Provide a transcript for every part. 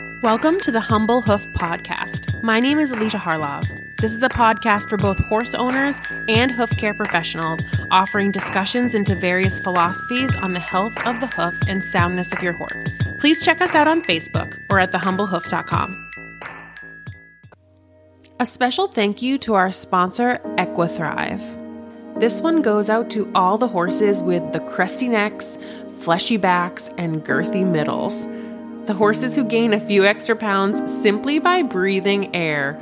Welcome to the Humble Hoof Podcast. My name is Alicia Harlov. This is a podcast for both horse owners and hoof care professionals, offering discussions into various philosophies on the health of the hoof and soundness of your horse. Please check us out on Facebook or at thehumblehoof.com. A special thank you to our sponsor, Equithrive. This one goes out to all the horses with the crusty necks, fleshy backs, and girthy middles. The horses who gain a few extra pounds simply by breathing air.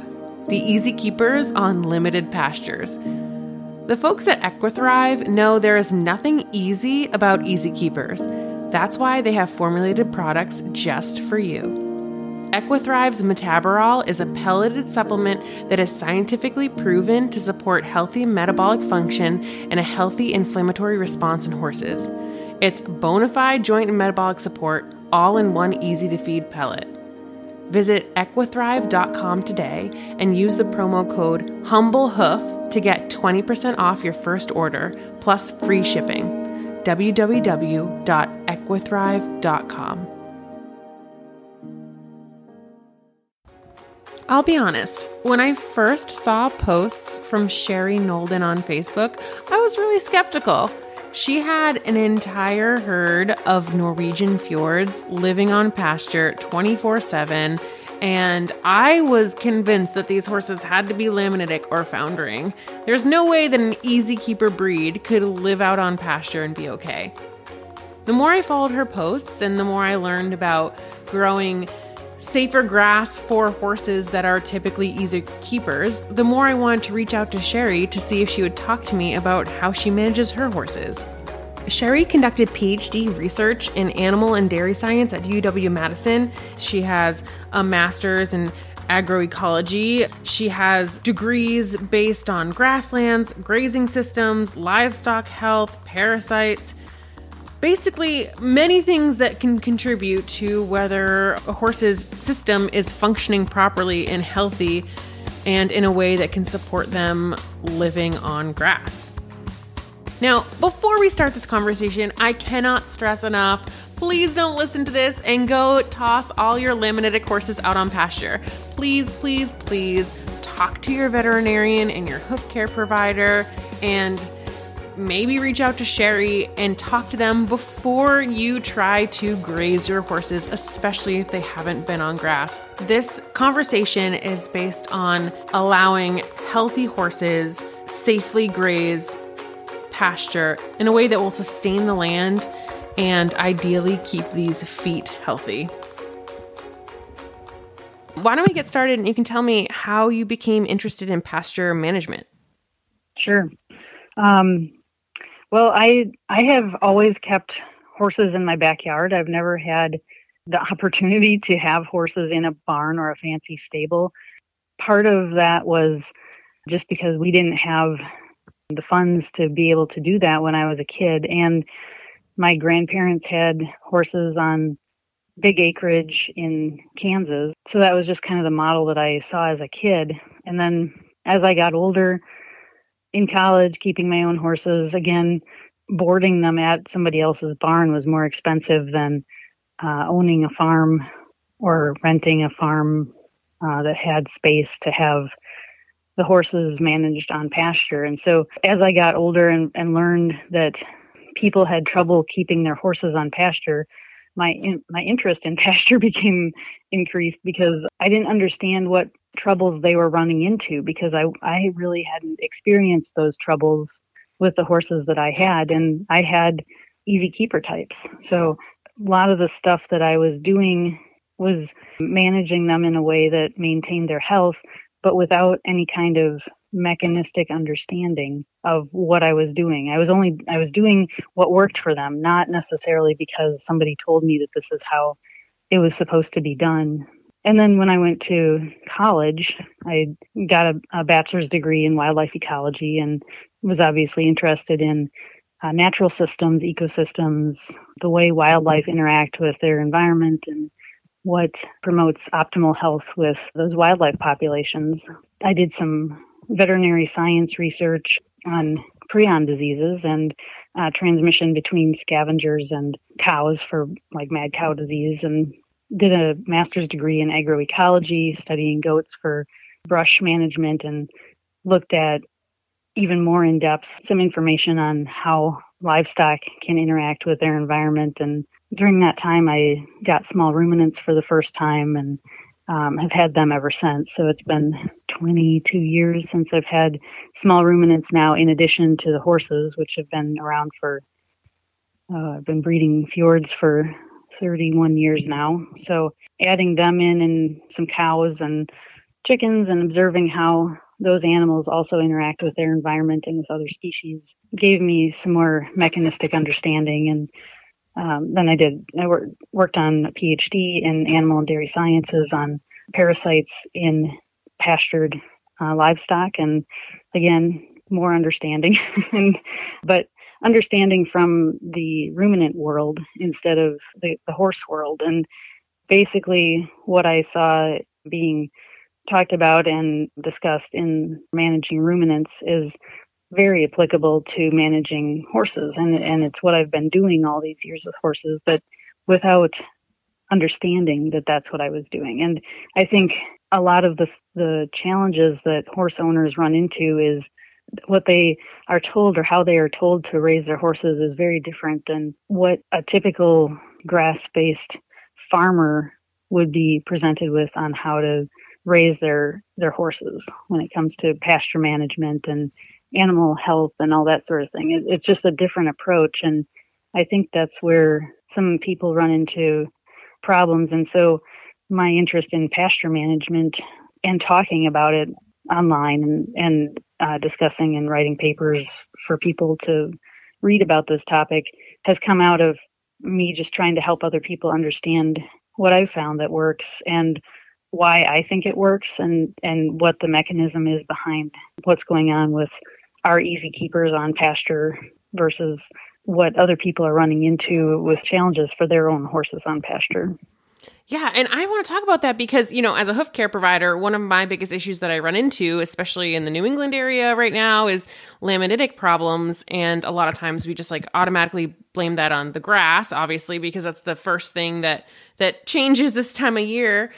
The easy keepers on limited pastures. The folks at Equithrive know there is nothing easy about easy keepers. That's why they have formulated products just for you. Equithrive's Metabarol is a pelleted supplement that is scientifically proven to support healthy metabolic function and a healthy inflammatory response in horses. It's bona fide joint and metabolic support all in one easy to feed pellet. Visit equithrive.com today and use the promo code HUMBLEHOOF to get 20% off your first order plus free shipping. www.equithrive.com. I'll be honest, when I first saw posts from Cherrie Nolden on Facebook, I was really skeptical. She had an entire herd of Norwegian fjords living on pasture 24 7, and I was convinced that these horses had to be laminitic or foundering. There's no way that an easy keeper breed could live out on pasture and be okay. The more I followed her posts and the more I learned about growing safer grass for horses that are typically easy keepers, the more I wanted to reach out to Cherrie to see if she would talk to me about how she manages her horses. Cherrie conducted PhD research in animal and dairy science at UW Madison. She has a master's in agroecology. She has degrees based on grasslands, grazing systems, livestock health, parasites, basically many things that can contribute to whether a horse's system is functioning properly and healthy and in a way that can support them living on grass. Now, before we start this conversation, I cannot stress enough please don't listen to this and go toss all your laminitic horses out on pasture. Please, please, please talk to your veterinarian and your hoof care provider and maybe reach out to Cherrie and talk to them before you try to graze your horses, especially if they haven't been on grass. This conversation is based on allowing healthy horses safely graze pasture in a way that will sustain the land and ideally keep these feet healthy. Why don't we get started and you can tell me how you became interested in pasture management? Sure. Um, well, I I have always kept horses in my backyard. I've never had the opportunity to have horses in a barn or a fancy stable. Part of that was just because we didn't have the funds to be able to do that when I was a kid and my grandparents had horses on big acreage in Kansas. So that was just kind of the model that I saw as a kid. And then as I got older, in college, keeping my own horses, again, boarding them at somebody else's barn was more expensive than uh, owning a farm or renting a farm uh, that had space to have the horses managed on pasture. And so as I got older and, and learned that people had trouble keeping their horses on pasture, my in, my interest in pasture became increased because I didn't understand what troubles they were running into because I I really hadn't experienced those troubles with the horses that I had and I had easy keeper types. So a lot of the stuff that I was doing was managing them in a way that maintained their health but without any kind of mechanistic understanding of what I was doing. I was only I was doing what worked for them, not necessarily because somebody told me that this is how it was supposed to be done. And then when I went to college, I got a, a bachelor's degree in wildlife ecology and was obviously interested in uh, natural systems, ecosystems, the way wildlife interact with their environment and what promotes optimal health with those wildlife populations. I did some veterinary science research on prion diseases and uh, transmission between scavengers and cows for like mad cow disease and did a master's degree in agroecology, studying goats for brush management, and looked at even more in depth some information on how livestock can interact with their environment. And during that time, I got small ruminants for the first time and um, have had them ever since. So it's been 22 years since I've had small ruminants now, in addition to the horses, which have been around for, uh, I've been breeding fjords for 31 years now. So adding them in and some cows and chickens and observing how those animals also interact with their environment and with other species gave me some more mechanistic understanding. And um, then I did I wor- worked on a PhD in animal and dairy sciences on parasites in pastured uh, livestock. And again more understanding. And but understanding from the ruminant world instead of the, the horse world. And basically what I saw being talked about and discussed in managing ruminants is very applicable to managing horses. And and it's what I've been doing all these years with horses but without understanding that that's what I was doing. And I think a lot of the the challenges that horse owners run into is what they are told or how they are told to raise their horses is very different than what a typical grass-based farmer would be presented with on how to raise their their horses when it comes to pasture management and animal health and all that sort of thing. It, it's just a different approach, and I think that's where some people run into problems. And so, my interest in pasture management and talking about it online and and uh, discussing and writing papers for people to read about this topic has come out of me just trying to help other people understand what I've found that works and why I think it works and and what the mechanism is behind what's going on with our easy keepers on pasture versus what other people are running into with challenges for their own horses on pasture. Yeah, and I want to talk about that because, you know, as a hoof care provider, one of my biggest issues that I run into, especially in the New England area right now, is laminitic problems. And a lot of times we just like automatically blame that on the grass, obviously, because that's the first thing that that changes this time of year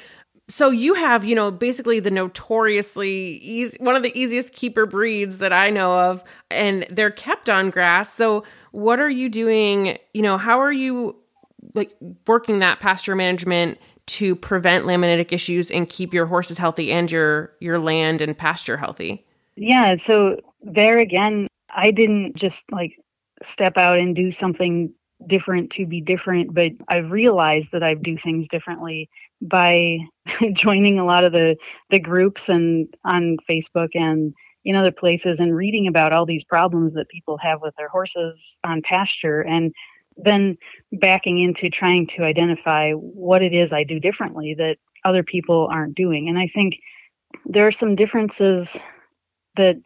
so you have, you know, basically the notoriously easy, one of the easiest keeper breeds that I know of, and they're kept on grass. So what are you doing? You know, how are you like working that pasture management to prevent laminitic issues and keep your horses healthy and your your land and pasture healthy? Yeah, so there again, I didn't just like step out and do something different to be different, but I've realized that I do things differently by joining a lot of the the groups and on Facebook and in other places and reading about all these problems that people have with their horses on pasture and then backing into trying to identify what it is I do differently that other people aren't doing. And I think there are some differences that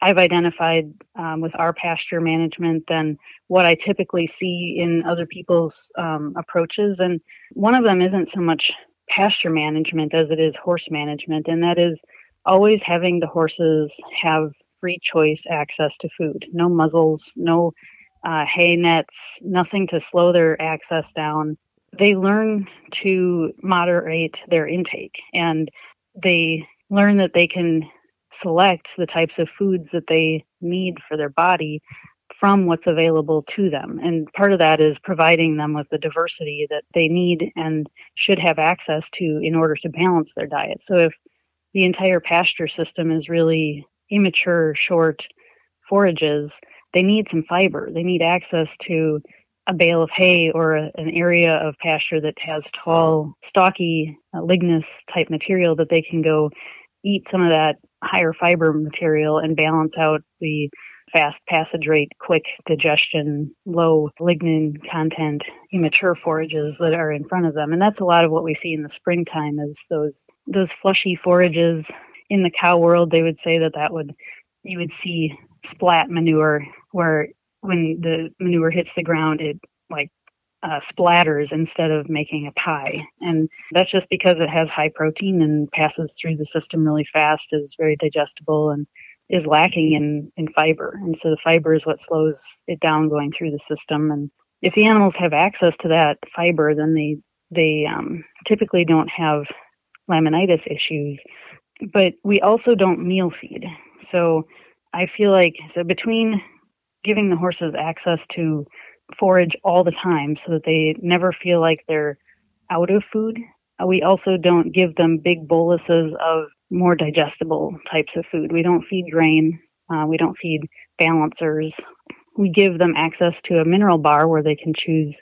I've identified um, with our pasture management than what I typically see in other people's um, approaches. And one of them isn't so much pasture management as it is horse management, and that is always having the horses have free choice access to food. No muzzles, no uh, hay nets, nothing to slow their access down. They learn to moderate their intake and they learn that they can select the types of foods that they need for their body from what's available to them. And part of that is providing them with the diversity that they need and should have access to in order to balance their diet. So if the entire pasture system is really immature, short forages, they need some fiber. They need access to a bale of hay or a, an area of pasture that has tall, stocky, uh, lignous type material that they can go eat some of that higher fiber material and balance out the fast passage rate, quick digestion, low lignin content, immature forages that are in front of them. And that's a lot of what we see in the springtime is those those flushy forages in the cow world. They would say that that would you would see splat manure where when the manure hits the ground, it like uh, splatters instead of making a pie. And that's just because it has high protein and passes through the system really fast, is very digestible, and is lacking in, in fiber. And so the fiber is what slows it down going through the system. And if the animals have access to that fiber, then they they um, typically don't have laminitis issues, but we also don't meal feed. So I feel like so between giving the horses access to forage all the time so that they never feel like they're out of food. Uh, we also don't give them big boluses of more digestible types of food. We don't feed grain. Uh, we don't feed balancers. We give them access to a mineral bar where they can choose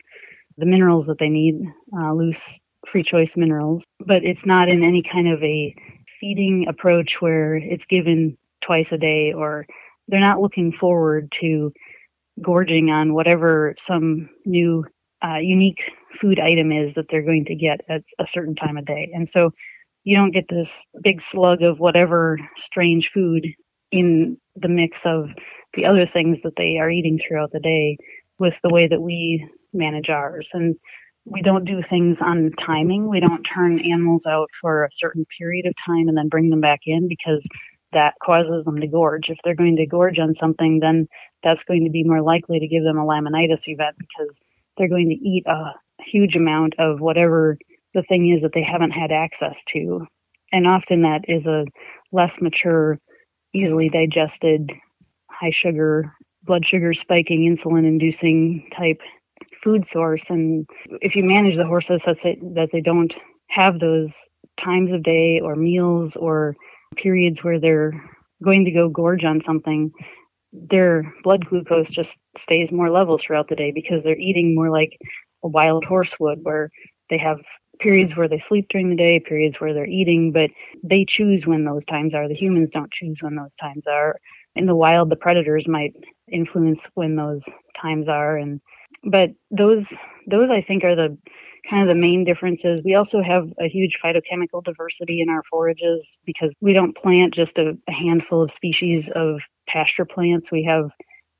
the minerals that they need, uh, loose free choice minerals, but it's not in any kind of a feeding approach where it's given twice a day or they're not looking forward to gorging on whatever some new uh, unique food item is that they're going to get at a certain time of day. And so you don't get this big slug of whatever strange food in the mix of the other things that they are eating throughout the day with the way that we manage ours. And we don't do things on timing. We don't turn animals out for a certain period of time and then bring them back in because that causes them to gorge. If they're going to gorge on something, then that's going to be more likely to give them a laminitis event because they're going to eat a huge amount of whatever the thing is that they haven't had access to. And often that is a less mature, easily digested, high sugar, blood sugar spiking, insulin inducing type food source. And if you manage the horses such that they don't have those times of day or meals or periods where they're going to go gorge on something, their blood glucose just stays more level throughout the day because they're eating more like a wild horse would, where they have periods where they sleep during the day, periods where they're eating, but they choose when those times are. The humans don't choose when those times are. In the wild, the predators might influence when those times are, and but those those I think are the kind of the main differences. We also have a huge phytochemical diversity in our forages because we don't plant just a, a, handful of species of pasture plants. We have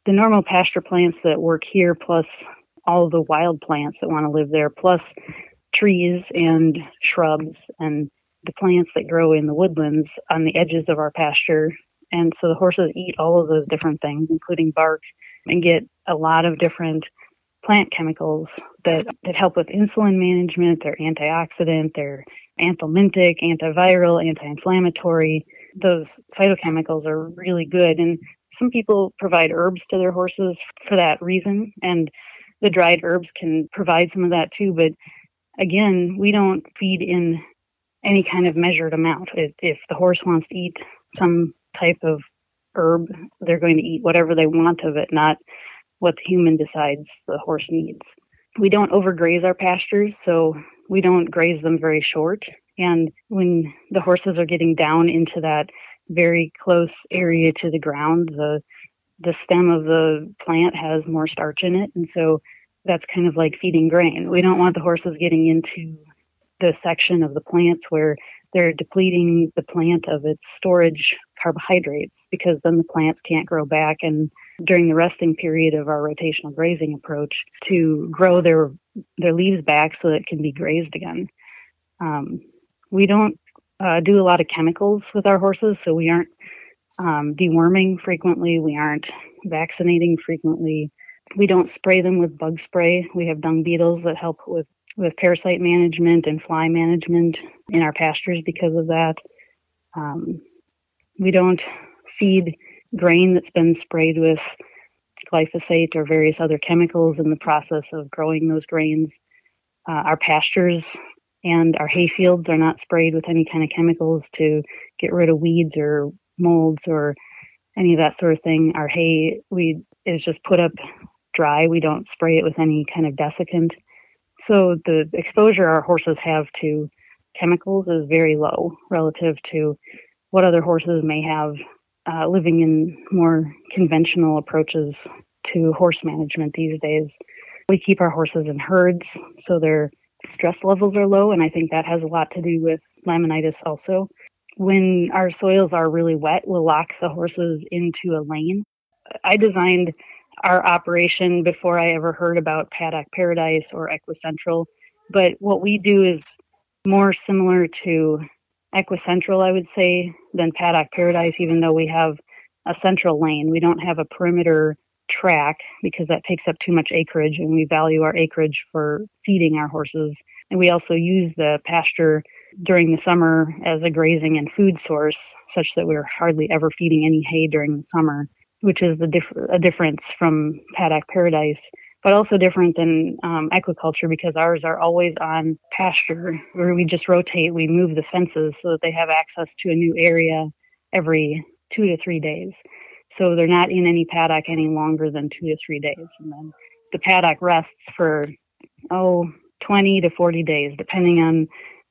the normal pasture plants that work here, plus all the wild plants that want to live there, plus trees and shrubs and the plants that grow in the woodlands on the edges of our pasture. And so the horses eat all of those different things, including bark, and get a lot of different plant chemicals that, that help with insulin management. They're antioxidant, they're anthelmintic, antiviral, anti-inflammatory. Those phytochemicals are really good. And some people provide herbs to their horses for that reason. And the dried herbs can provide some of that too. But again, we don't feed in any kind of measured amount. If, if the horse wants to eat some type of herb, they're going to eat whatever they want of it, not what the human decides the horse needs. We don't overgraze our pastures, so we don't graze them very short. And when the horses are getting down into that very close area to the ground, the the stem of the plant has more starch in it, and so that's kind of like feeding grain. We don't want the horses getting into the section of the plants where they're depleting the plant of its storage carbohydrates because then the plants can't grow back and during the resting period of our rotational grazing approach to grow their their leaves back so that it can be grazed again. Um, we don't uh, do a lot of chemicals with our horses, so we aren't um, deworming frequently. We aren't vaccinating frequently. We don't spray them with bug spray. We have dung beetles that help with with parasite management and fly management in our pastures because of that. Um, we don't feed grain that's been sprayed with glyphosate or various other chemicals in the process of growing those grains. Uh, our pastures and our hay fields are not sprayed with any kind of chemicals to get rid of weeds or molds or any of that sort of thing. Our hay we is just put up dry. We don't spray it with any kind of desiccant. So the exposure our horses have to chemicals is very low relative to what other horses may have uh, living in more conventional approaches to horse management these days. We keep our horses in herds, so their stress levels are low, and I think that has a lot to do with laminitis also. When our soils are really wet, we'll lock the horses into a lane. I designed our operation before I ever heard about Paddock Paradise or Equicentral, but what we do is more similar to Equicentral, I would say, than Paddock Paradise, even though we have a central lane. We don't have a perimeter track because that takes up too much acreage and we value our acreage for feeding our horses. And we also use the pasture during the summer as a grazing and food source, such that we're hardly ever feeding any hay during the summer, which is the a difference from paddock paradise, but also different than um, Equicentral because ours are always on pasture where we just rotate, we move the fences so that they have access to a new area every two to three days. So they're not in any paddock any longer than two to three days. And then the paddock rests for, oh, 20 to 40 days, depending on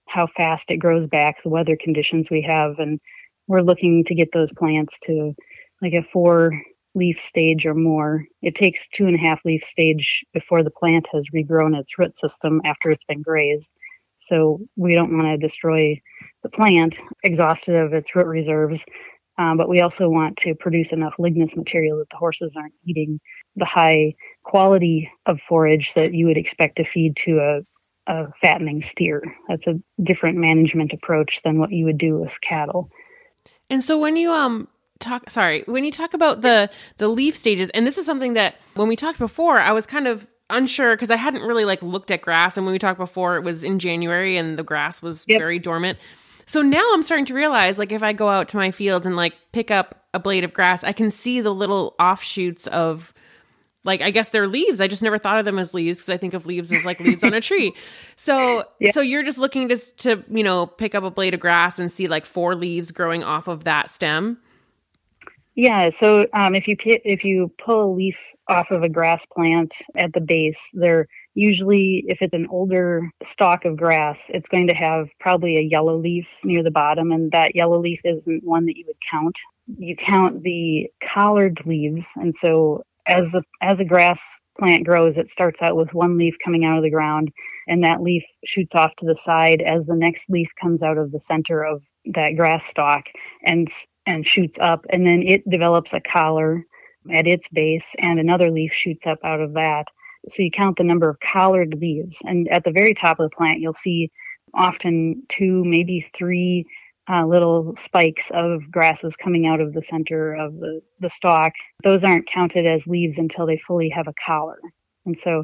how fast it grows back, the weather conditions we have. And we're looking to get those plants to like a four leaf stage or more. It takes two and a half leaf stage before the plant has regrown its root system after it's been grazed. So we don't want to destroy the plant exhausted of its root reserves um, but we also want to produce enough lignous material that the horses aren't eating the high quality of forage that you would expect to feed to a, a fattening steer. That's a different management approach than what you would do with cattle. And so when you um talk sorry, when you talk about the the leaf stages and this is something that when we talked before I was kind of unsure because I hadn't really like looked at grass and when we talked before it was in January and the grass was yep. very dormant. So now I'm starting to realize like if I go out to my field and like pick up a blade of grass, I can see the little offshoots of like I guess they're leaves. I just never thought of them as leaves because I think of leaves as like leaves on a tree. So yeah. so you're just looking to to you know pick up a blade of grass and see like four leaves growing off of that stem. Yeah. So um, if you if you pull a leaf off of a grass plant at the base, they're usually if it's an older stalk of grass it's going to have probably a yellow leaf near the bottom and that yellow leaf isn't one that you would count you count the collared leaves and so as the as a grass plant grows it starts out with one leaf coming out of the ground and that leaf shoots off to the side as the next leaf comes out of the center of that grass stalk and and shoots up and then it develops a collar at its base and another leaf shoots up out of that so you count the number of collared leaves, and at the very top of the plant, you'll see often two, maybe three uh, little spikes of grasses coming out of the center of the, the stalk. Those aren't counted as leaves until they fully have a collar. And so,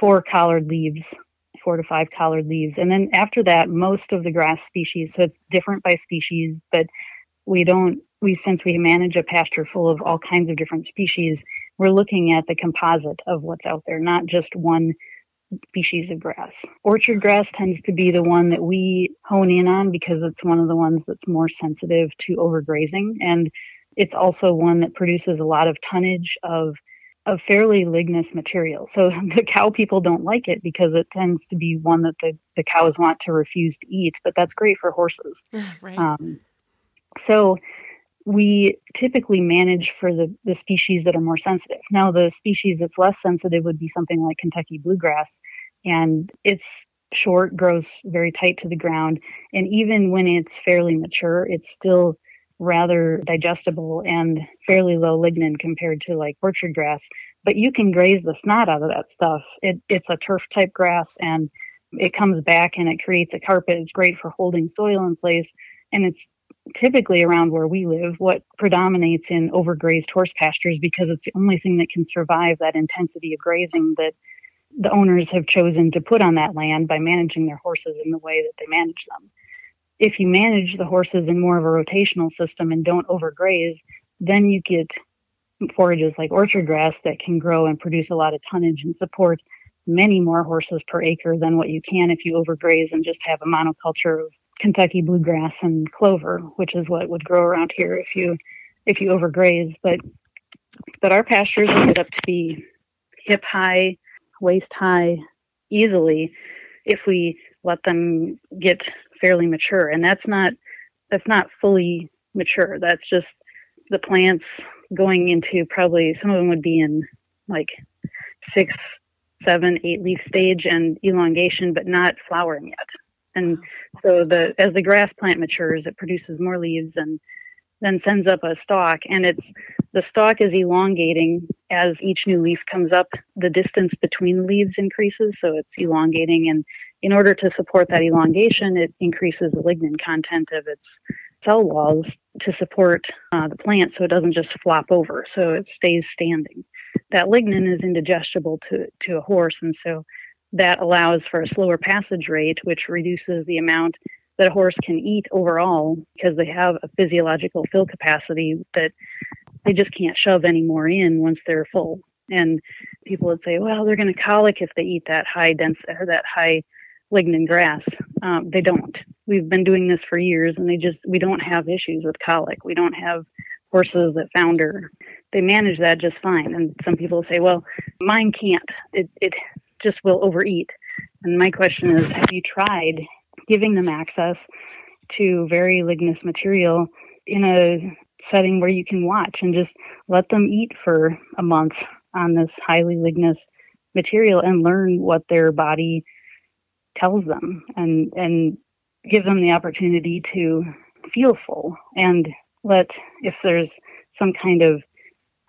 four collared leaves, four to five collared leaves. And then after that, most of the grass species, so it's different by species, but we don't, we, since we manage a pasture full of all kinds of different species, we're looking at the composite of what's out there, not just one species of grass. Orchard grass tends to be the one that we hone in on because it's one of the ones that's more sensitive to overgrazing. And it's also one that produces a lot of tonnage of of fairly lignous material. So the cow people don't like it because it tends to be one that the, the cows want to refuse to eat, but that's great for horses. right. Um, so we typically manage for the, the species that are more sensitive. Now, the species that's less sensitive would be something like Kentucky bluegrass, and it's short, grows very tight to the ground, and even when it's fairly mature, it's still rather digestible and fairly low lignin compared to like orchard grass. But you can graze the snot out of that stuff. It, it's a turf type grass and it comes back and it creates a carpet. It's great for holding soil in place and it's typically around where we live, what predominates in overgrazed horse pastures because it's the only thing that can survive that intensity of grazing that the owners have chosen to put on that land by managing their horses in the way that they manage them. If you manage the horses in more of a rotational system and don't overgraze, then you get forages like orchard grass that can grow and produce a lot of tonnage and support many more horses per acre than what you can if you overgraze and just have a monoculture of Kentucky bluegrass and clover, which is what would grow around here if you if you overgraze. But but our pastures get up to be hip high, waist high easily if we let them get fairly mature. And that's not that's not fully mature. That's just the plants going into probably some of them would be in like six, seven, eight leaf stage and elongation, but not flowering yet. And so the as the grass plant matures, it produces more leaves and then sends up a stalk. And it's the stalk is elongating as each new leaf comes up. The distance between leaves increases so it's elongating. And in order to support that elongation it increases the lignin content of its cell walls to support uh, the plant so it doesn't just flop over so it stays standing. That lignin is indigestible to, to a horse. And so that allows for a slower passage rate, which reduces the amount that a horse can eat overall because they have a physiological fill capacity that they just can't shove any more in once they're full. And people would say, well, they're going to colic if they eat that high dense or that high lignin grass. Um, they don't. We've been doing this for years, and they just we don't have issues with colic. We don't have horses that founder. They manage that just fine. And some people say, well, mine can't. It it just will overeat. And my question is, have you tried giving them access to very lignous material in a setting where you can watch and just let them eat for a month on this highly lignous material and learn what their body tells them and and give them the opportunity to feel full and let if there's some kind of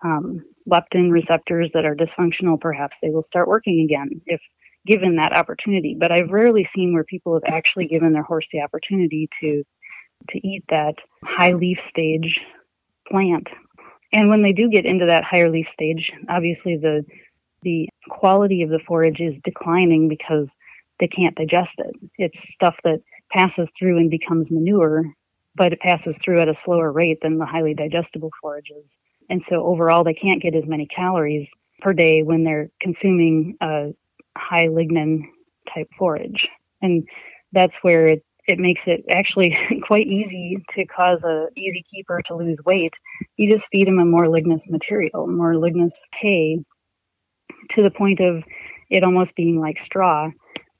um, leptin receptors that are dysfunctional perhaps they will start working again if given that opportunity but i've rarely seen where people have actually given their horse the opportunity to to eat that high leaf stage plant and when they do get into that higher leaf stage obviously the the quality of the forage is declining because they can't digest it. It's stuff that passes through and becomes manure, but it passes through at a slower rate than the highly digestible forages. And so overall, they can't get as many calories per day when they're consuming a high lignin type forage. And that's where it, it makes it actually quite easy to cause a easy keeper to lose weight. You just feed them a more lignous material, more lignous hay to the point of it almost being like straw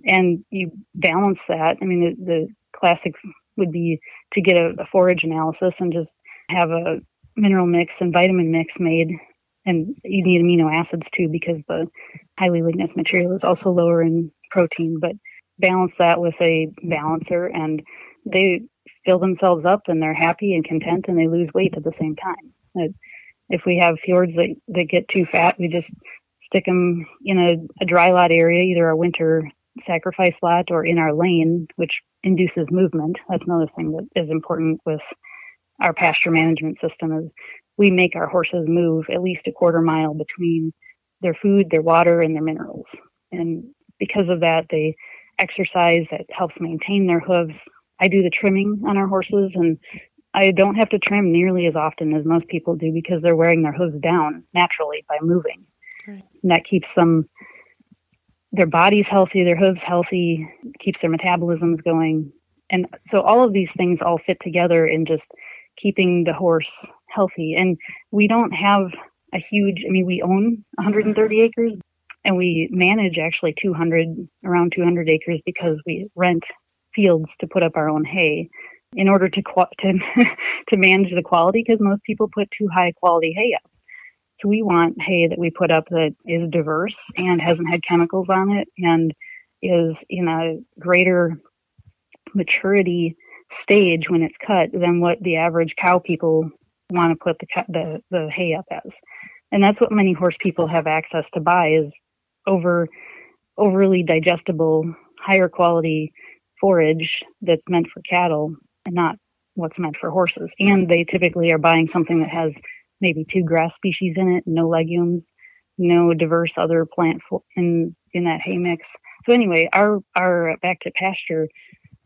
and you balance that. I mean, the, the classic would be to get a, a, forage analysis and just have a mineral mix and vitamin mix made. And you need amino acids too because the highly lignous material is also lower in protein. But balance that with a balancer, and they fill themselves up and they're happy and content and they lose weight at the same time. If we have fjords that, that get too fat, we just stick them in a, a dry lot area, either a winter sacrifice lot or in our lane, which induces movement. That's another thing that is important with our pasture management system is we make our horses move at least a quarter mile between their food, their water, and their minerals. And because of that, they exercise that helps maintain their hooves. I do the trimming on our horses and I don't have to trim nearly as often as most people do because they're wearing their hooves down naturally by moving. Right. And that keeps them their body's healthy, their hooves healthy, keeps their metabolisms going. And so all of these things all fit together in just keeping the horse healthy. And we don't have a huge, I mean, we own 130 acres and we manage actually 200, around 200 acres because we rent fields to put up our own hay in order to, to, to manage the quality because most people put too high quality hay up. We want hay that we put up that is diverse and hasn't had chemicals on it and is in a greater maturity stage when it's cut than what the average cow people want to put the, the the hay up as. And that's what many horse people have access to buy is over overly digestible, higher quality forage that's meant for cattle and not what's meant for horses. And they typically are buying something that has maybe two grass species in it, no legumes, no diverse other plant in in that hay mix. So anyway, our our back to pasture,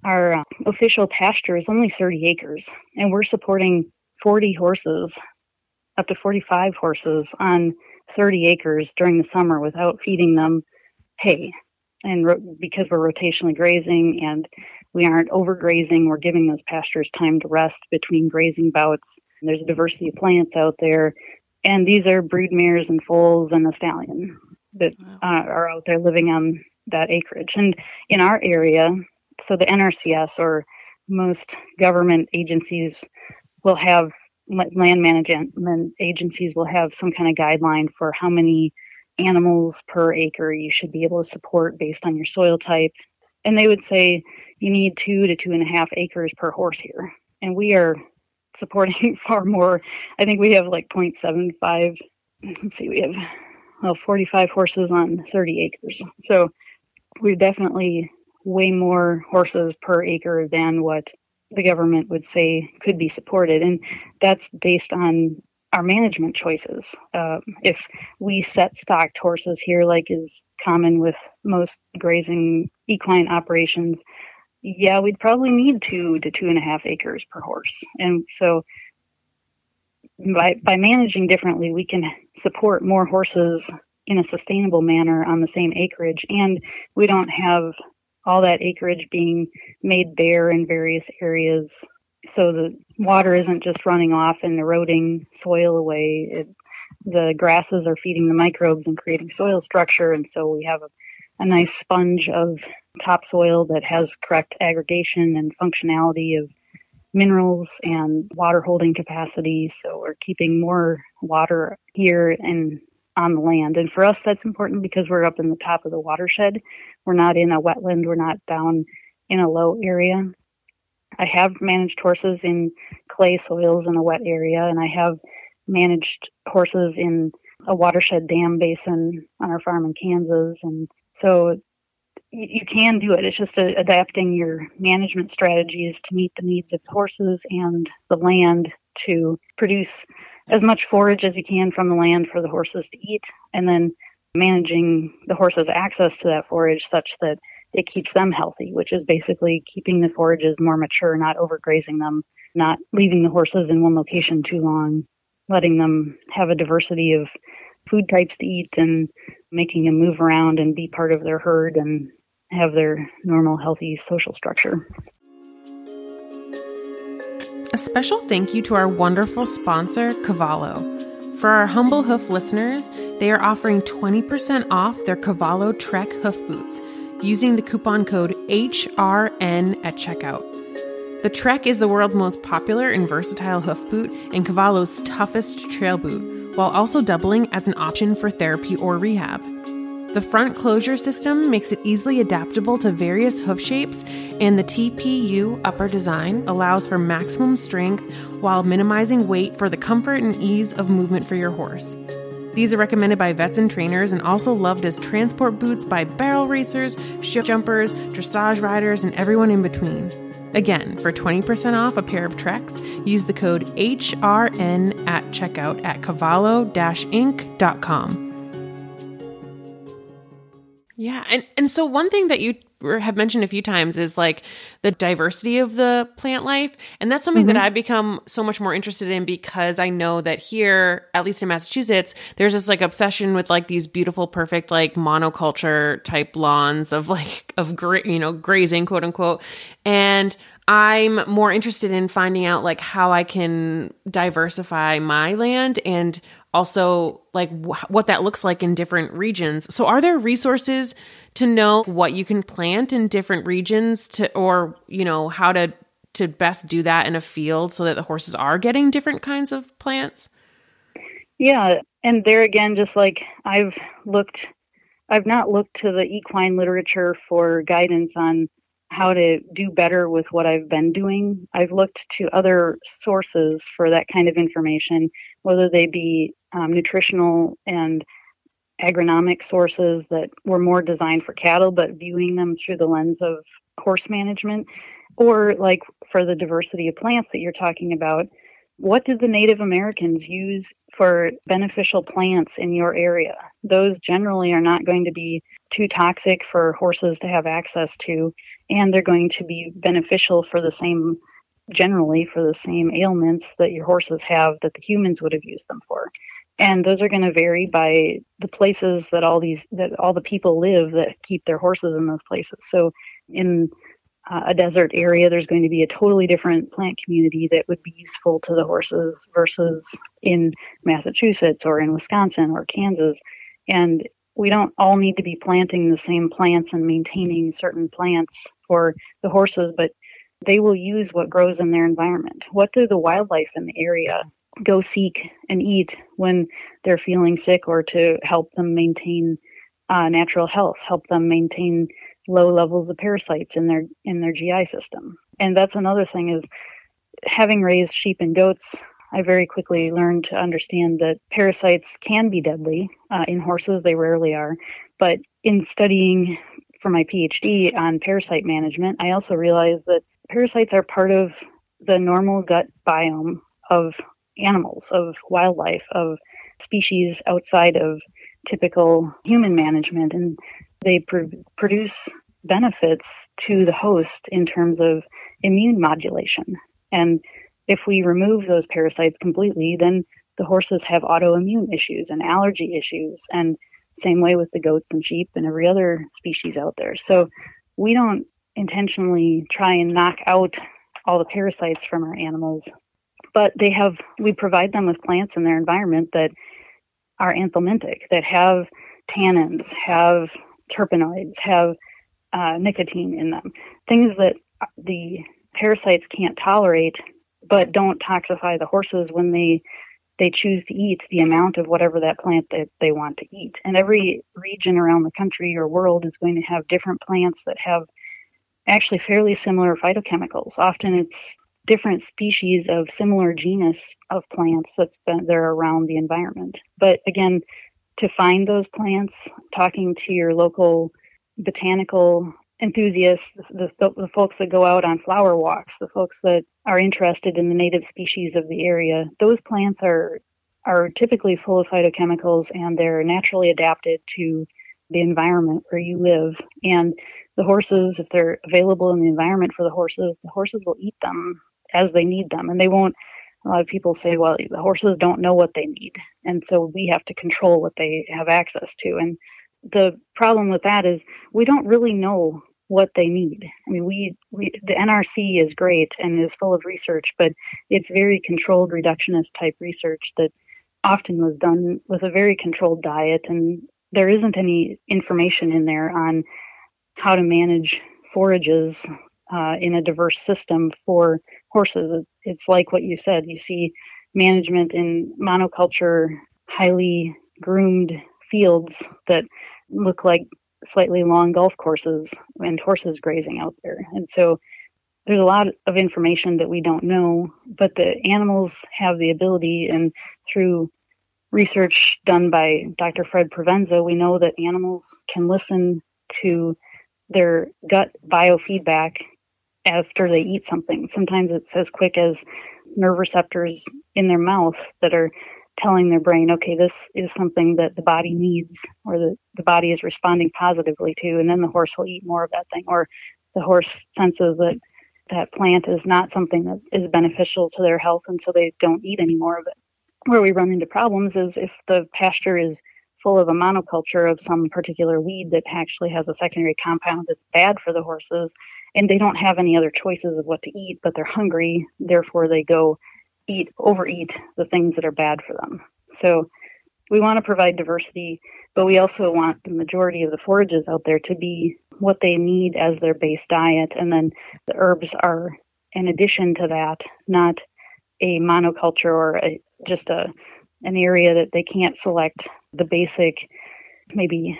our uh, official pasture is only 30 acres, and we're supporting 40 horses, up to 45 horses on 30 acres during the summer without feeding them hay. And ro- because we're rotationally grazing and we aren't overgrazing, we're giving those pastures time to rest between grazing bouts there's a diversity of plants out there. And these are brood mares and foals and a stallion that wow. uh, are out there living on that acreage. And in our area, so the NRCS or most government agencies will have land management agencies will have some kind of guideline for how many animals per acre you should be able to support based on your soil type. And they would say you need two to two and a half acres per horse here. And we are supporting far more. I think we have like 0.75. Let's see, we have well 45 horses on 30 acres. So we're definitely way more horses per acre than what the government would say could be supported, and that's based on our management choices. Um, if we set stocked horses here, like is common with most grazing equine operations, yeah, we'd probably need two to two and a half acres per horse. And so by, by managing differently, we can support more horses in a sustainable manner on the same acreage. And we don't have all that acreage being made bare in various areas. So the water isn't just running off and eroding soil away. It, the grasses are feeding the microbes and creating soil structure. And so we have a, a nice sponge of topsoil that has correct aggregation and functionality of minerals and water holding capacity. So we're keeping more water here and on the land. And for us, that's important because we're up in the top of the watershed. We're not in a wetland. We're not down in a low area. I have managed horses in clay soils in a wet area, and I have managed horses in a watershed dam basin on our farm in Kansas. And so you can do it. It's just a, adapting your management strategies to meet the needs of horses and the land to produce as much forage as you can from the land for the horses to eat, and then managing the horses' access to that forage such that it keeps them healthy, which is basically keeping the forages more mature, not overgrazing them, not leaving the horses in one location too long, letting them have a diversity of food types to eat and making them move around and be part of their herd and have their normal, healthy social structure. A special thank you to our wonderful sponsor, Cavallo. For our humble hoof listeners, they are offering 20% off their Cavallo Trek hoof boots using the coupon code HRN at checkout. The Trek is the world's most popular and versatile hoof boot and Cavallo's toughest trail boot, while also doubling as an option for therapy or rehab. The front closure system makes it easily adaptable to various hoof shapes, and the TPU upper design allows for maximum strength while minimizing weight for the comfort and ease of movement for your horse. These are recommended by vets and trainers and also loved as transport boots by barrel racers, shift jumpers, dressage riders, and everyone in between. Again, for 20% off a pair of Treks, use the code HRN at checkout at cavallo-inc.com. Yeah, and and so one thing that you have mentioned a few times is like the diversity of the plant life, and that's something mm-hmm. that I've become so much more interested in because I know that here, at least in Massachusetts, there's this like obsession with like these beautiful, perfect like monoculture type lawns of like of gra- you know grazing, quote unquote, and I'm more interested in finding out like how I can diversify my land and also like wh- what that looks like in different regions. So are there resources to know what you can plant in different regions to or you know how to to best do that in a field so that the horses are getting different kinds of plants? Yeah, and there again just like I've looked I've not looked to the equine literature for guidance on how to do better with what I've been doing. I've looked to other sources for that kind of information, whether they be um, nutritional and agronomic sources that were more designed for cattle, but viewing them through the lens of horse management, or like for the diversity of plants that you're talking about. What did the Native Americans use for beneficial plants in your area? Those generally are not going to be too toxic for horses to have access to, and they're going to be beneficial for the same generally for the same ailments that your horses have that the humans would have used them for and those are going to vary by the places that all these that all the people live that keep their horses in those places. So in uh, a desert area there's going to be a totally different plant community that would be useful to the horses versus in massachusetts or in wisconsin or kansas. And we don't all need to be planting the same plants and maintaining certain plants for the horses but they will use what grows in their environment. What do the wildlife in the area go seek and eat when they're feeling sick or to help them maintain uh, natural health, help them maintain low levels of parasites in their in their GI system. And that's another thing is having raised sheep and goats, I very quickly learned to understand that parasites can be deadly uh, in horses. They rarely are, but in studying for my PhD on parasite management, I also realized that parasites are part of the normal gut biome of animals, of wildlife, of species outside of typical human management. And they pr- produce benefits to the host in terms of immune modulation. And if we remove those parasites completely, then the horses have autoimmune issues and allergy issues. And same way with the goats and sheep and every other species out there. So we don't intentionally try and knock out all the parasites from our animals, but they have, we provide them with plants in their environment that are anthelmintic, that have tannins, have terpenoids, have uh, nicotine in them, things that the parasites can't tolerate, but don't toxify the horses when they they choose to eat the amount of whatever that plant that they want to eat. And every region around the country or world is going to have different plants that have actually fairly similar phytochemicals. Often it's different species of similar genus of plants that's been there around the environment. But again, to find those plants, talking to your local botanical enthusiasts, the, the, folks that go out on flower walks, the folks that are interested in the native species of the area, those plants are are typically full of phytochemicals and they're naturally adapted to the environment where you live. And the horses, if they're available in the environment for the horses, the horses will eat them as they need them. And they won't, a lot of people say, well, the horses don't know what they need. And so we have to control what they have access to. And the problem with that is we don't really know what they need. I mean, we, we the NRC is great and is full of research, but it's very controlled reductionist type research that often was done with a very controlled diet, and there isn't any information in there on how to manage forages uh, in a diverse system for horses. It's like what you said. You see management in monoculture, highly groomed fields that look like slightly long golf courses and horses grazing out there. And so there's a lot of information that we don't know, but the animals have the ability, and through research done by Dr. Fred Provenza, we know that animals can listen to their gut biofeedback after they eat something. Sometimes it's as quick as nerve receptors in their mouth that are telling their brain, okay, this is something that the body needs or the, the body is responding positively to, and then the horse will eat more of that thing. Or the horse senses that that plant is not something that is beneficial to their health, and so they don't eat any more of it. Where we run into problems is if the pasture is full of a monoculture of some particular weed that actually has a secondary compound that's bad for the horses, and they don't have any other choices of what to eat, but they're hungry, therefore they go eat overeat the things that are bad for them. So we want to provide diversity, but we also want the majority of the forages out there to be what they need as their base diet, and then the herbs are in addition to that, not a monoculture or a, just a an area that they can't select the basic maybe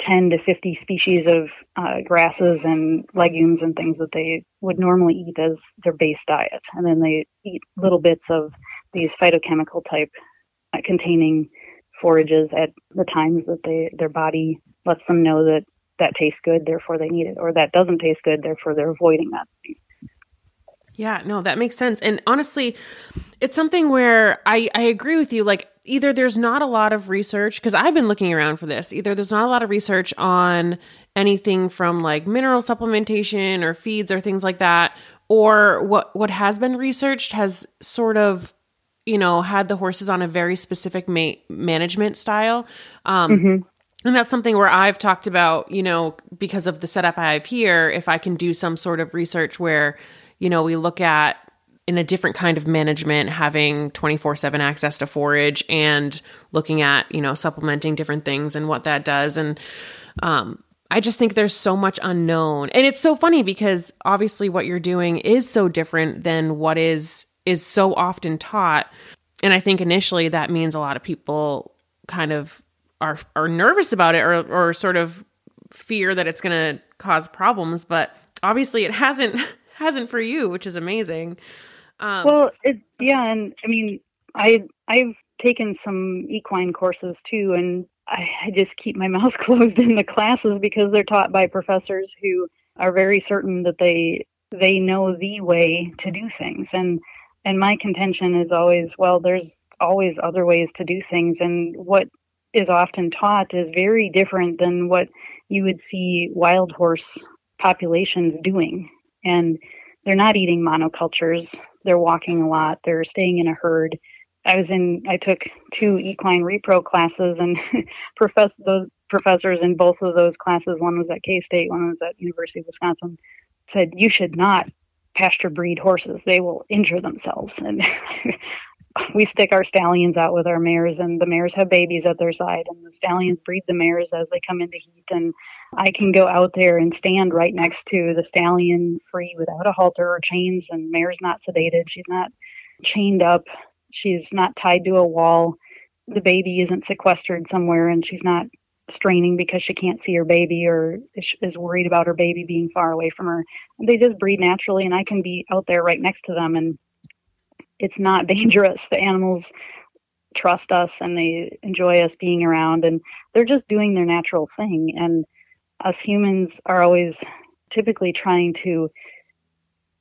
10 to 50 species of uh, grasses and legumes and things that they would normally eat as their base diet. And then they eat little bits of these phytochemical type uh, containing forages at the times that they their body lets them know that that tastes good, therefore they need it, or that doesn't taste good, therefore they're avoiding that. Yeah, no, that makes sense. And honestly, it's something where I, I agree with you. Like, either there's not a lot of research, because I've been looking around for this, either there's not a lot of research on anything from like mineral supplementation or feeds or things like that, or what, what has been researched has sort of you know had the horses on a very specific ma- management style um, mm-hmm. And that's something where I've talked about, you know, because of the setup I have here, if I can do some sort of research where you know, we look at in a different kind of management having 24/7 access to forage and looking at, you know, supplementing different things and what that does and um I just think there's so much unknown. And it's so funny because obviously what you're doing is so different than what is is so often taught. And I think initially that means a lot of people kind of are are nervous about it or or sort of fear that it's going to cause problems, but obviously it hasn't hasn't for you, which is amazing. Um, well, it, yeah, and I mean, I I've taken some equine courses too, and I, I just keep my mouth closed in the classes because they're taught by professors who are very certain that they they know the way to do things, and And my contention is always, well, there's always other ways to do things. And what is often taught is very different than what you would see wild horse populations doing. And they're not eating monocultures. They're walking a lot. They're staying in a herd. I was in, I took two equine repro classes and profess those professors in both of those classes. One was at K State, one was at University of Wisconsin. Said you should not pasture breed horses; they will injure themselves. And we stick our stallions out with our mares, and the mares have babies at their side, and the stallions breed the mares as they come into heat. And I can go out there and stand right next to the stallion, free without a halter or chains, and mare's not sedated. She's not chained up. She's not tied to a wall. The baby isn't sequestered somewhere, and she's not straining because she can't see her baby or is worried about her baby being far away from her. They just breed naturally, and I can be out there right next to them, and it's not dangerous. The animals trust us and they enjoy us being around, and they're just doing their natural thing. And us humans are always typically trying to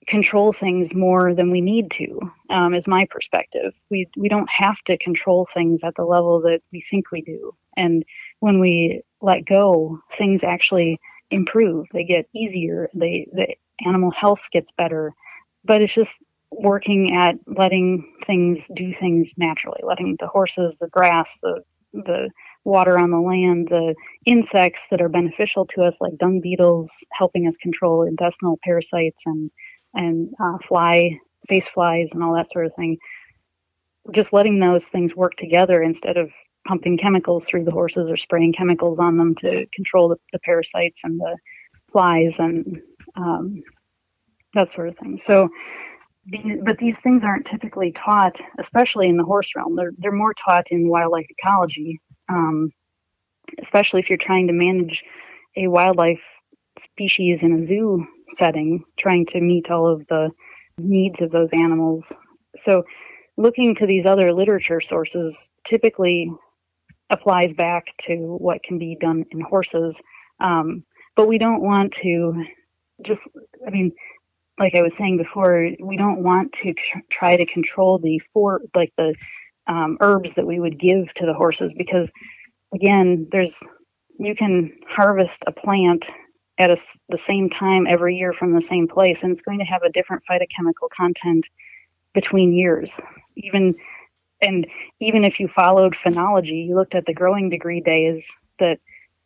control things more than we need to um, is my perspective we we don't have to control things at the level that we think we do and when we let go, things actually improve. They get easier. They the animal health gets better. But it's just working at letting things do things naturally, letting the horses, the grass, the the water on the land, the insects that are beneficial to us, like dung beetles, helping us control intestinal parasites and and uh, fly face flies and all that sort of thing. Just letting those things work together instead of pumping chemicals through the horses or spraying chemicals on them to control the, the parasites and the flies and um, that sort of thing. So, but these things aren't typically taught, especially in the horse realm. They're they're more taught in wildlife ecology, um, especially if you're trying to manage a wildlife species in a zoo setting, trying to meet all of the needs of those animals. So, looking to these other literature sources typically applies back to what can be done in horses. Um, but we don't want to just, I mean, like I was saying before, we don't want to tr- try to control the four, like the um, herbs that we would give to the horses because, again, there's, you can harvest a plant at a, the same time every year from the same place, and it's going to have a different phytochemical content between years. Even and even if you followed phenology, you looked at the growing degree days that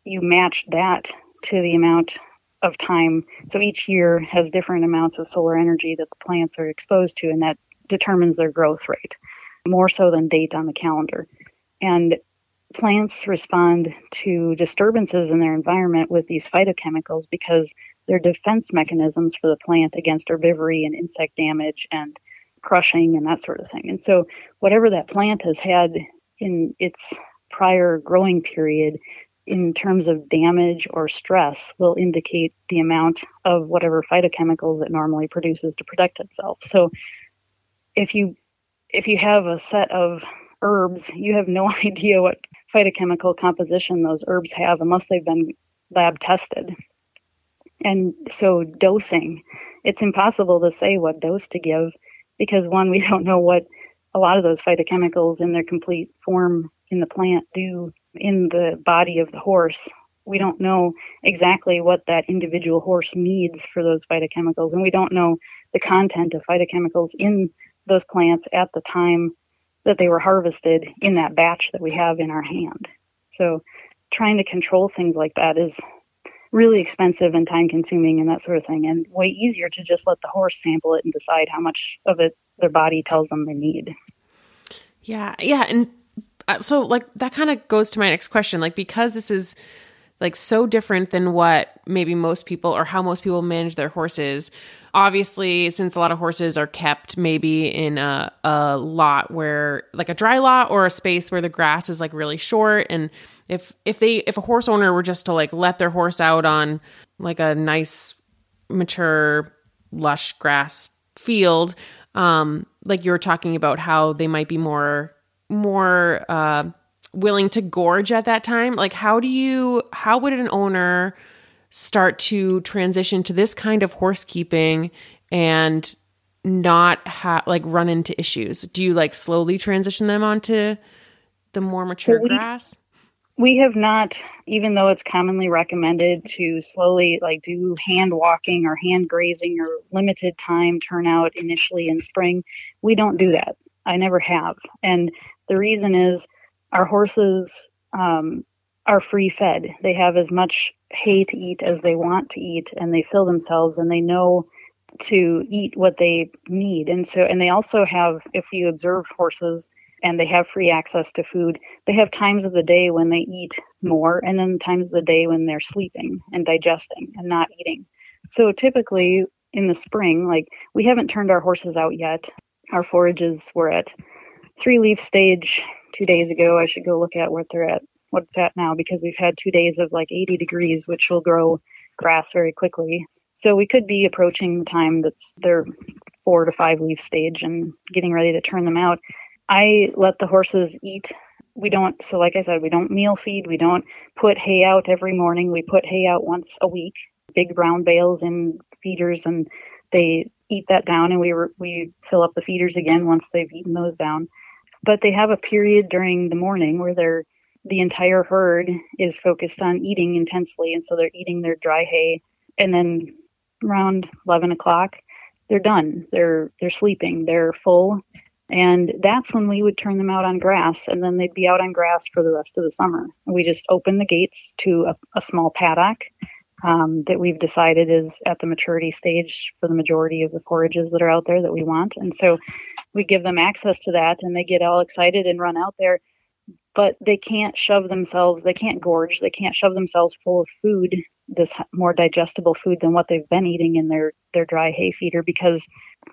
you matched that to the amount of time. So each year has different amounts of solar energy that the plants are exposed to, and that determines their growth rate more so than date on the calendar. And plants respond to disturbances in their environment with these phytochemicals because they're defense mechanisms for the plant against herbivory and insect damage and crushing and that sort of thing. And so, whatever that plant has had in its prior growing period, in terms of damage or stress, will indicate the amount of whatever phytochemicals it normally produces to protect itself. So, if you if you have a set of herbs, you have no idea what phytochemical composition those herbs have unless they've been lab tested. And so dosing, it's impossible to say what dose to give because one, we don't know what a lot of those phytochemicals in their complete form in the plant do in the body of the horse. We don't know exactly what that individual horse needs for those phytochemicals, and we don't know the content of phytochemicals in those plants at the time that they were harvested in that batch that we have in our hand. So, trying to control things like that is really expensive and time consuming and that sort of thing, and way easier to just let the horse sample it and decide how much of it their body tells them they need. Yeah, yeah, and uh, so like that kind of goes to my next question, like because this is like so different than what maybe most people or how most people manage their horses. Obviously, since a lot of horses are kept maybe in a, a lot where like a dry lot or a space where the grass is like really short and if if they if a horse owner were just to like let their horse out on like a nice mature lush grass field um like you were talking about how they might be more more uh willing to gorge at that time like how do you how would an owner start to transition to this kind of horse keeping and not have like run into issues? Do you like slowly transition them onto the more mature we, grass? We have not, even though it's commonly recommended to slowly like do hand walking or hand grazing or limited time turnout initially in spring. We don't do that. I never have. And the reason is our horses um, are free fed. They have as much hay to eat as they want to eat and they fill themselves and they know to eat what they need. And so, and they also have, if you observe horses, and they have free access to food. They have times of the day when they eat more, and then times of the day when they're sleeping and digesting and not eating. So typically in the spring, like we haven't turned our horses out yet. Our forages were at three leaf stage two days ago. I should go look at what they're at, what it's at now, because we've had two days of like 80 degrees, which will grow grass very quickly. So we could be approaching the time that's their four to five leaf stage and getting ready to turn them out. I let the horses eat. We don't, so like I said, we don't meal feed. We don't put hay out every morning. We put hay out once a week, big brown bales in feeders, and they eat that down, and we re- we fill up the feeders again once they've eaten those down. But they have a period during the morning where they're the entire herd is focused on eating intensely, and so they're eating their dry hay, and then around eleven o'clock, they're done. They're they're sleeping. They're full, and that's when we would turn them out on grass, and then they'd be out on grass for the rest of the summer. We just open the gates to a, a small paddock um, that we've decided is at the maturity stage for the majority of the forages that are out there that we want. And so we give them access to that, and they get all excited and run out there. But they can't shove themselves, they can't gorge, they can't shove themselves full of food, this more digestible food than what they've been eating in their, their dry hay feeder because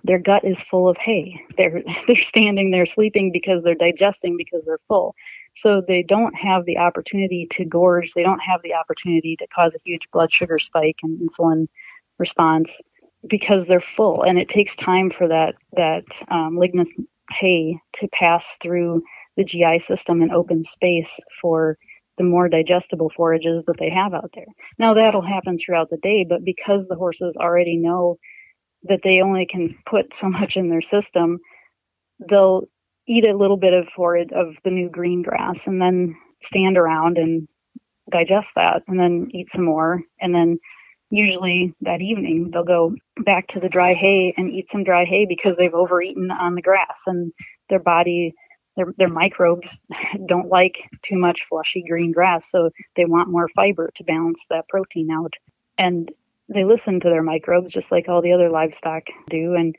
their gut is full of hay. They're they're standing there sleeping because they're digesting because they're full. So they don't have the opportunity to gorge. They don't have the opportunity to cause a huge blood sugar spike and insulin response because they're full. And it takes time for that that um, lignous hay to pass through the GI system and open space for the more digestible forages that they have out there. Now that'll happen throughout the day, but because the horses already know that they only can put so much in their system, they'll eat a little bit of forage of the new green grass and then stand around and digest that and then eat some more. And then usually that evening they'll go back to the dry hay and eat some dry hay because they've overeaten on the grass and their body their, their microbes don't like too much fleshy green grass. So they want more fiber to balance that protein out. And they listen to their microbes just like all the other livestock do. And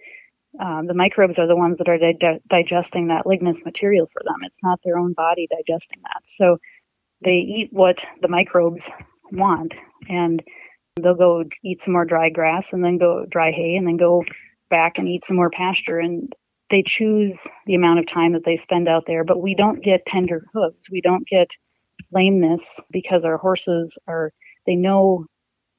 um, the microbes are the ones that are di- digesting that lignous material for them. It's not their own body digesting that. So they eat what the microbes want, and they'll go eat some more dry grass, and then go dry hay, and then go back and eat some more pasture. And they choose the amount of time that they spend out there. But we don't get tender hooves. We don't get lameness because our horses are. They know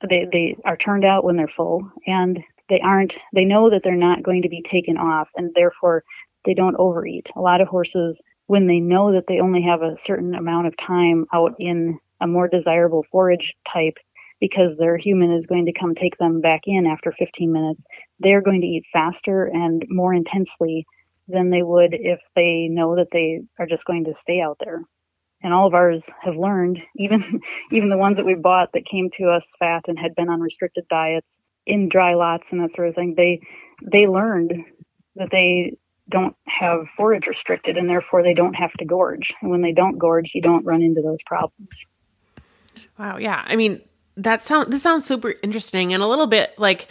they they are turned out when they're full and they aren't they know that they're not going to be taken off and therefore they don't overeat. A lot of horses when they know that they only have a certain amount of time out in a more desirable forage type because their human is going to come take them back in after 15 minutes they're going to eat faster and more intensely than they would if they know that they are just going to stay out there and all of ours have learned, even even the ones that we bought that came to us fat and had been on restricted diets in dry lots and that sort of thing, they they learned that they don't have forage restricted and therefore they don't have to gorge. And when they don't gorge, you don't run into those problems. Wow, yeah. I mean, that sound this sounds super interesting and a little bit like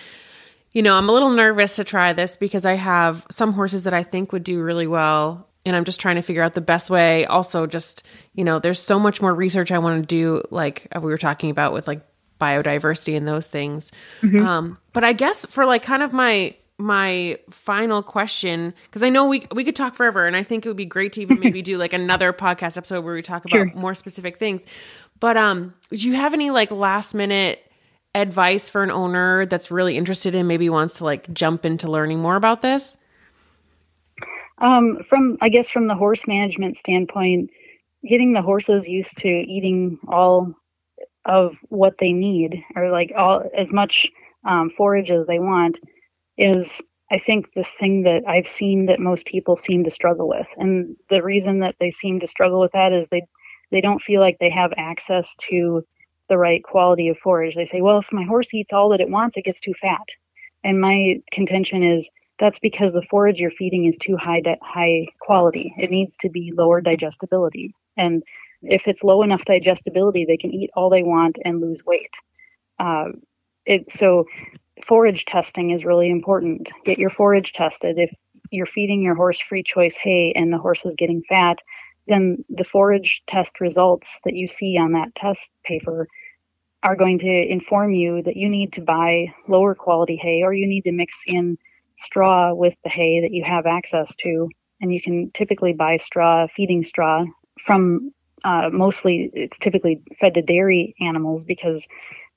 you know, I'm a little nervous to try this because I have some horses that I think would do really well and I'm just trying to figure out the best way. Also, just, you know, there's so much more research I want to do, like we were talking about with like biodiversity and those things. Mm-hmm. Um, but I guess for like kind of my my final question because I know we we could talk forever and I think it would be great to even maybe do like another podcast episode where we talk about sure. more specific things. But um do you have any like last minute advice for an owner that's really interested in maybe wants to like jump into learning more about this? Um, from I guess from the horse management standpoint, getting the horses used to eating all of what they need, or like all as much um, forage as they want, is I think the thing that I've seen that most people seem to struggle with, and the reason that they seem to struggle with that is they they don't feel like they have access to the right quality of forage. They say, well, if my horse eats all that it wants, it gets too fat. And my contention is that's because the forage you're feeding is too high di- high quality. It needs to be lower digestibility. And if it's low enough digestibility, they can eat all they want and lose weight. Uh, it, so forage testing is really important. Get your forage tested. If you're feeding your horse free choice hay and the horse is getting fat, then the forage test results that you see on that test paper are going to inform you that you need to buy lower quality hay or you need to mix in straw with the hay that you have access to. And you can typically buy straw, feeding straw from uh, mostly it's typically fed to dairy animals because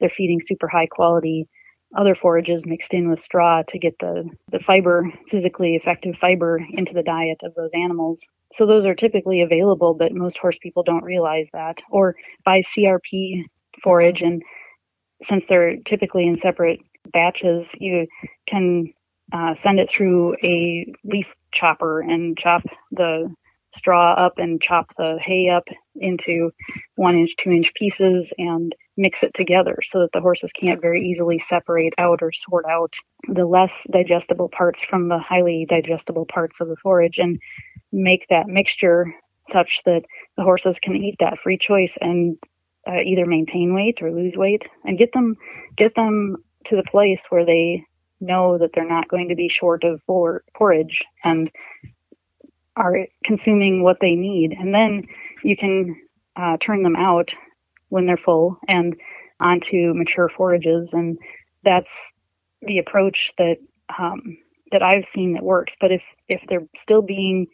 they're feeding super high quality other forages mixed in with straw to get the, the fiber, physically effective fiber, into the diet of those animals. So those are typically available, but most horse people don't realize that. Or buy CRP forage, and since they're typically in separate batches, you can uh, send it through a leaf chopper and chop the straw up and chop the hay up into one inch, two inch pieces and mix it together so that the horses can't very easily separate out or sort out the less digestible parts from the highly digestible parts of the forage and make that mixture such that the horses can eat that free choice and uh, either maintain weight or lose weight and get them get them to the place where they know that they're not going to be short of for- forage and are consuming what they need. And then you can uh, turn them out when they're full and onto mature forages. And that's the approach that um, that I've seen that works. But if if they're still being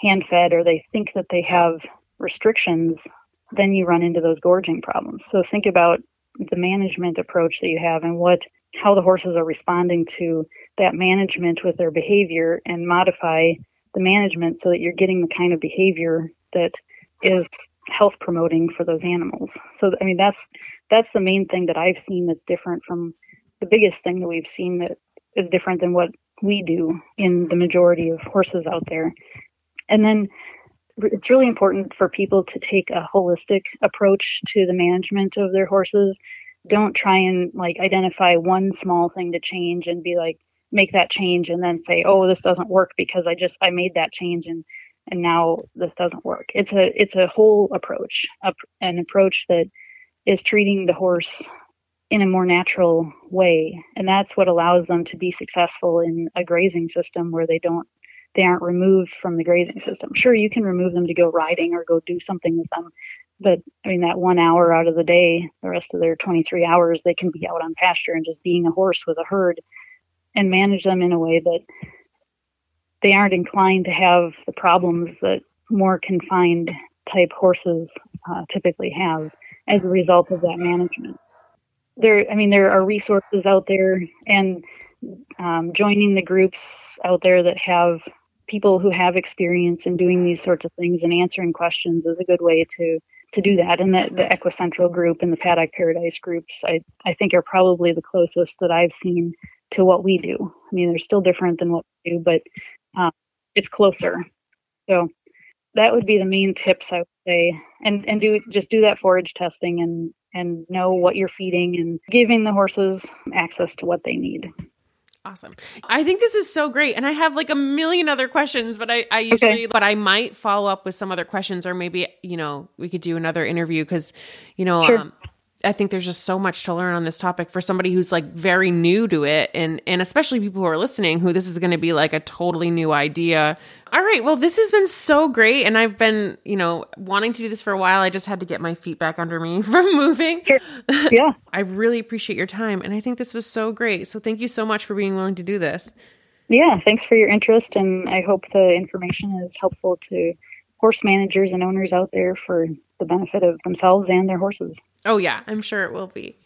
hand fed or they think that they have restrictions, then you run into those gorging problems. So think about the management approach that you have and what how the horses are responding to that management with their behavior and modify the management so that you're getting the kind of behavior that is health promoting for those animals. So I mean that's that's the main thing that I've seen that's different from the biggest thing that we've seen that is different than what we do in the majority of horses out there. And then it's really important for people to take a holistic approach to the management of their horses. Don't try and like identify one small thing to change and be like, make that change and then say, oh, this doesn't work because I just I made that change and and now this doesn't work. It's a it's a whole approach, a, an approach that is treating the horse in a more natural way, and that's what allows them to be successful in a grazing system where they don't they aren't removed from the grazing system. Sure, you can remove them to go riding or go do something with them, but I mean that one hour out of the day, the rest of their 23 hours, they can be out on pasture and just being a horse with a herd and manage them in a way that they aren't inclined to have the problems that more confined type horses uh, typically have as a result of that management. There, I mean, there are resources out there, and um, joining the groups out there that have people who have experience in doing these sorts of things and answering questions is a good way to to do that. And the, the Equicentral group and the Paddock Paradise groups, I, I think, are probably the closest that I've seen to what we do. I mean, they're still different than what we do, but um, it's closer. So that would be the main tips I would say, and and do just do that forage testing and and know what you're feeding and giving the horses access to what they need. Awesome. I think this is so great. And I have like a million other questions, but I, I usually, okay. but I might follow up with some other questions or maybe, you know, we could do another interview because, you know, sure. um, I think there's just so much to learn on this topic for somebody who's like very new to it and and especially people who are listening who this is going to be like a totally new idea. All right, well this has been so great and I've been, you know, wanting to do this for a while. I just had to get my feet back under me from moving. Yeah. I really appreciate your time and I think this was so great. So thank you so much for being willing to do this. Yeah, thanks for your interest and I hope the information is helpful to horse managers and owners out there for the benefit of themselves and their horses. Oh yeah, I'm sure it will be.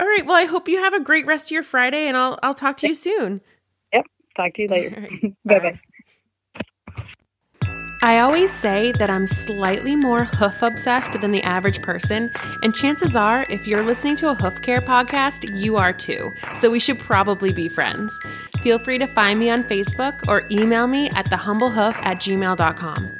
All right. Well, I hope you have a great rest of your Friday and I'll I'll talk to you soon. Yep. Talk to you later. bye bye. I always say that I'm slightly more hoof obsessed than the average person, and chances are, if you're listening to a hoof care podcast, you are too. So we should probably be friends. Feel free to find me on Facebook or email me at thehumblehoof at gmail.com.